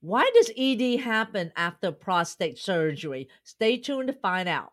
Why does ED happen after prostate surgery? Stay tuned to find out.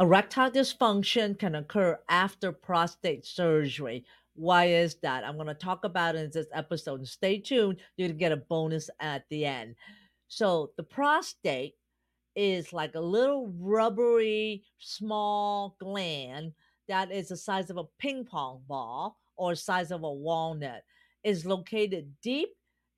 Erectile dysfunction can occur after prostate surgery. Why is that? I'm going to talk about it in this episode. Stay tuned. You're going to get a bonus at the end. So, the prostate is like a little rubbery, small gland that is the size of a ping pong ball or size of a walnut. Is located deep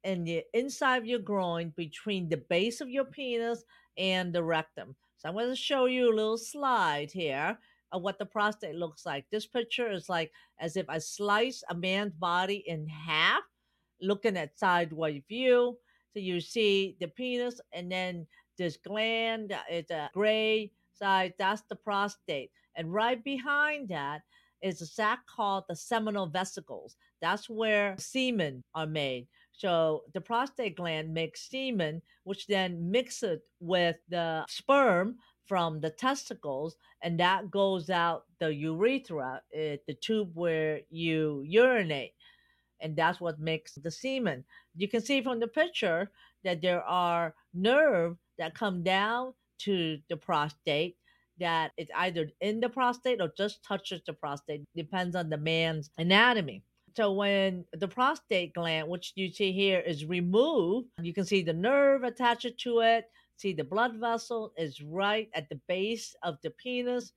in the inside of your groin between the base of your penis and the rectum. So I'm going to show you a little slide here of what the prostate looks like. This picture is like as if I slice a man's body in half, looking at sideways view. So you see the penis and then this gland, uh, it's a gray side, that's the prostate. And right behind that is a sac called the seminal vesicles. That's where semen are made. So the prostate gland makes semen, which then mixes with the sperm from the testicles, and that goes out the urethra, eh, the tube where you urinate. And that's what makes the semen. You can see from the picture that there are nerves that come down to the prostate that it's either in the prostate or just touches the prostate, depends on the man's anatomy. So when the prostate gland, which you see here, is removed, you can see the nerve attached to it. See the blood vessel is right at the base of the penis,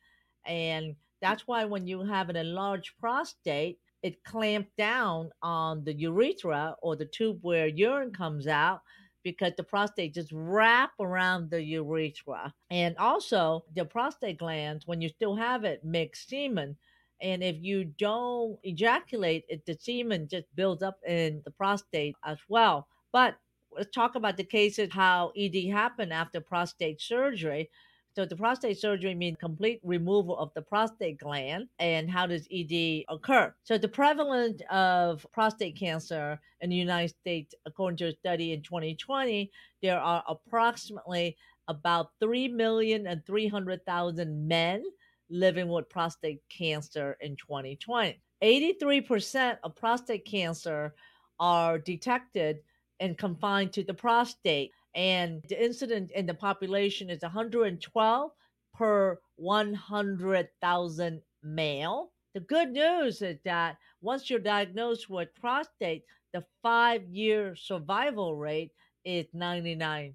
and that's why when you have an enlarged prostate, it clamped down on the urethra or the tube where urine comes out because the prostate just wrap around the urethra. And also the prostate glands, when you still have it, make semen. And if you don't ejaculate, it, the semen just builds up in the prostate as well. But let's talk about the cases how ED happened after prostate surgery. So the prostate surgery means complete removal of the prostate gland. And how does ED occur? So the prevalence of prostate cancer in the United States, according to a study in 2020, there are approximately about 3 million and 300,000 men living with prostate cancer in 2020. 83% of prostate cancer are detected and confined to the prostate, and the incident in the population is 112 per 100,000 male. The good news is that once you're diagnosed with prostate, the five year survival rate is 99%.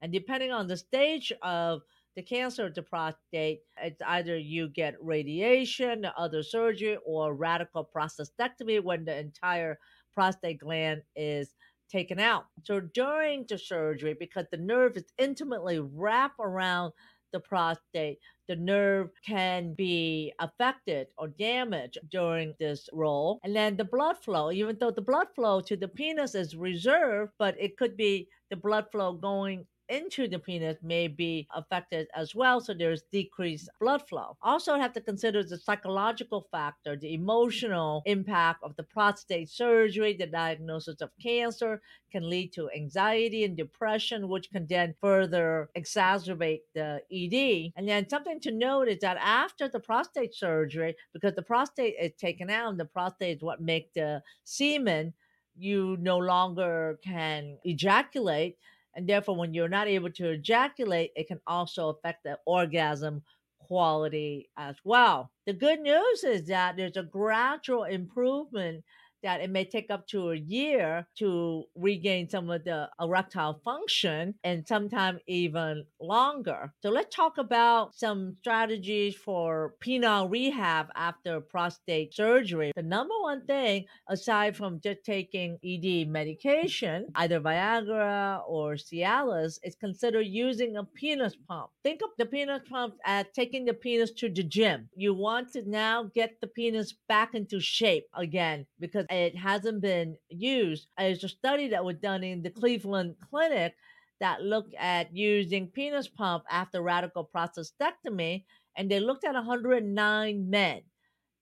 And depending on the stage of the cancer of the prostate, it's either you get radiation, other surgery, or radical prostatectomy when the entire prostate gland is taken out. So during the surgery, because the nerve is intimately wrapped around the prostate, the nerve can be affected or damaged during this role. And then the blood flow, even though the blood flow to the penis is reserved, but it could be the blood flow going into the penis may be affected as well. So there's decreased blood flow. Also, have to consider the psychological factor, the emotional impact of the prostate surgery, the diagnosis of cancer can lead to anxiety and depression, which can then further exacerbate the ED. And then something to note is that after the prostate surgery, because the prostate is taken out, and the prostate is what makes the semen, you no longer can ejaculate and therefore, when you're not able to ejaculate, it can also affect the orgasm quality as well. The good news is that there's a gradual improvement that it may take up to a year to regain some of the erectile function and sometimes even longer. So let's talk about some strategies for penile rehab after prostate surgery. The number one thing, aside from just taking ED medication, either Viagra or Cialis, is consider using a penis pump. Think of the penis pump as taking the penis to the gym. You want to now get the penis back into shape again because it hasn't been used. There's a study that was done in the Cleveland Clinic that looked at using penis pump after radical prostatectomy, and they looked at 109 men.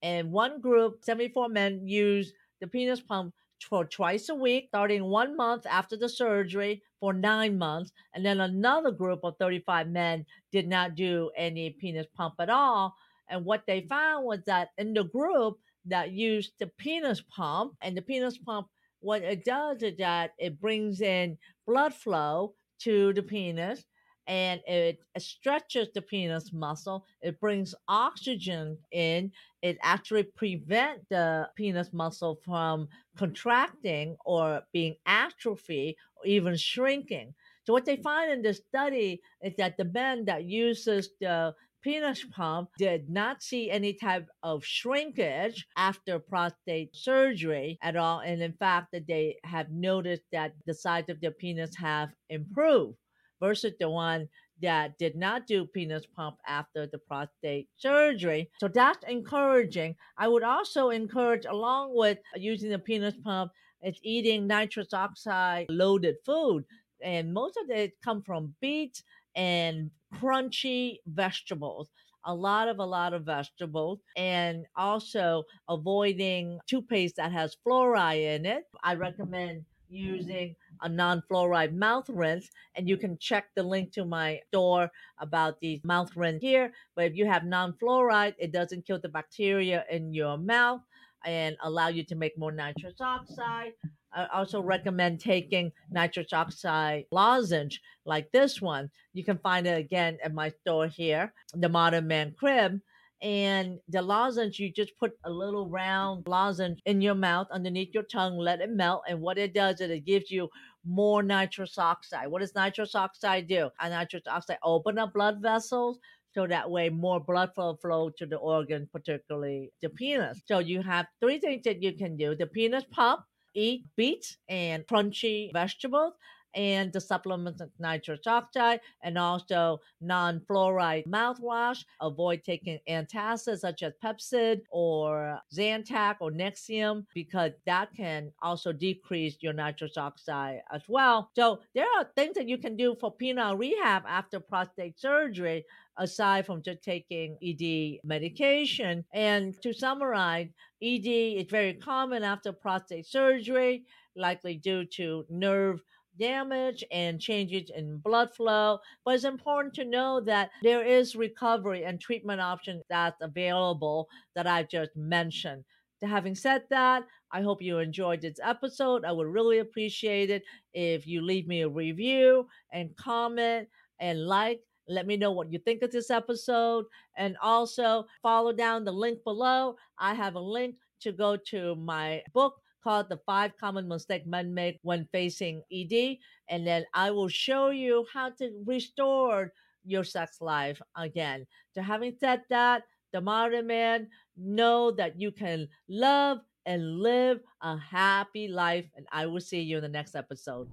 And one group, 74 men, used the penis pump for twice a week, starting one month after the surgery for nine months. And then another group of 35 men did not do any penis pump at all. And what they found was that in the group that use the penis pump, and the penis pump, what it does is that it brings in blood flow to the penis and it stretches the penis muscle. It brings oxygen in. It actually prevents the penis muscle from contracting or being atrophy or even shrinking. So what they find in this study is that the men that uses the penis pump did not see any type of shrinkage after prostate surgery at all. And in fact, that they have noticed that the size of their penis have improved versus the one that did not do penis pump after the prostate surgery. So that's encouraging. I would also encourage, along with using the penis pump, is eating nitrous oxide loaded food. And most of it come from beets and crunchy vegetables a lot of a lot of vegetables and also avoiding toothpaste that has fluoride in it. I recommend using a non-fluoride mouth rinse and you can check the link to my store about these mouth rinse here but if you have non-fluoride it doesn't kill the bacteria in your mouth and allow you to make more nitrous oxide I also recommend taking nitrous oxide lozenge like this one. You can find it again at my store here, the Modern Man Club. And the lozenge, you just put a little round lozenge in your mouth underneath your tongue, let it melt. And what it does is it gives you more nitrous oxide. What does nitrous oxide do? A nitrous oxide open up blood vessels so that way more blood flow flow to the organ, particularly the penis. So you have three things that you can do: the penis pump, eat beets and crunchy vegetables and the supplements of nitrous oxide and also non-fluoride mouthwash. Avoid taking antacids such as Pepcid or Zantac or Nexium because that can also decrease your nitrous oxide as well. So there are things that you can do for penile rehab after prostate surgery aside from just taking ED medication. And to summarize, ED is very common after prostate surgery, likely due to nerve damage and changes in blood flow. But it's important to know that there is recovery and treatment options that's available that I've just mentioned. Having said that, I hope you enjoyed this episode. I would really appreciate it if you leave me a review and comment and like let me know what you think of this episode. And also follow down the link below. I have a link to go to my book called The Five Common Mistakes Men Make When Facing ED. And then I will show you how to restore your sex life again. So, having said that, the modern man, know that you can love and live a happy life. And I will see you in the next episode.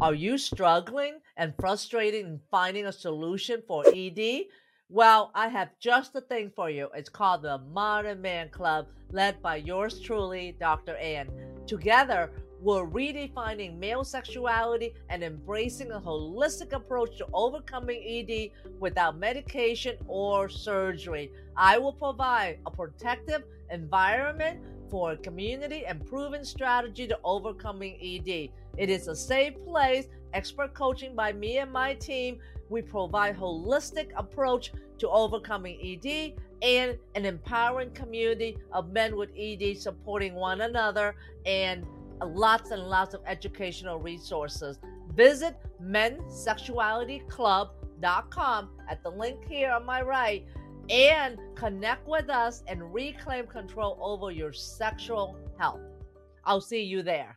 Are you struggling and frustrated in finding a solution for ED? Well, I have just the thing for you. It's called the Modern Man Club, led by yours truly, Dr. Anh. Together, we're redefining male sexuality and embracing a holistic approach to overcoming ED without medication or surgery. I will provide a protective environment for a community and proven strategy to overcoming ED. It is a safe place, expert coaching by me and my team. We provide holistic approach to overcoming ED and an empowering community of men with ED supporting one another and lots and lots of educational resources. Visit mensexualityclub.com at the link here on my right and connect with us and reclaim control over your sexual health. I'll see you there.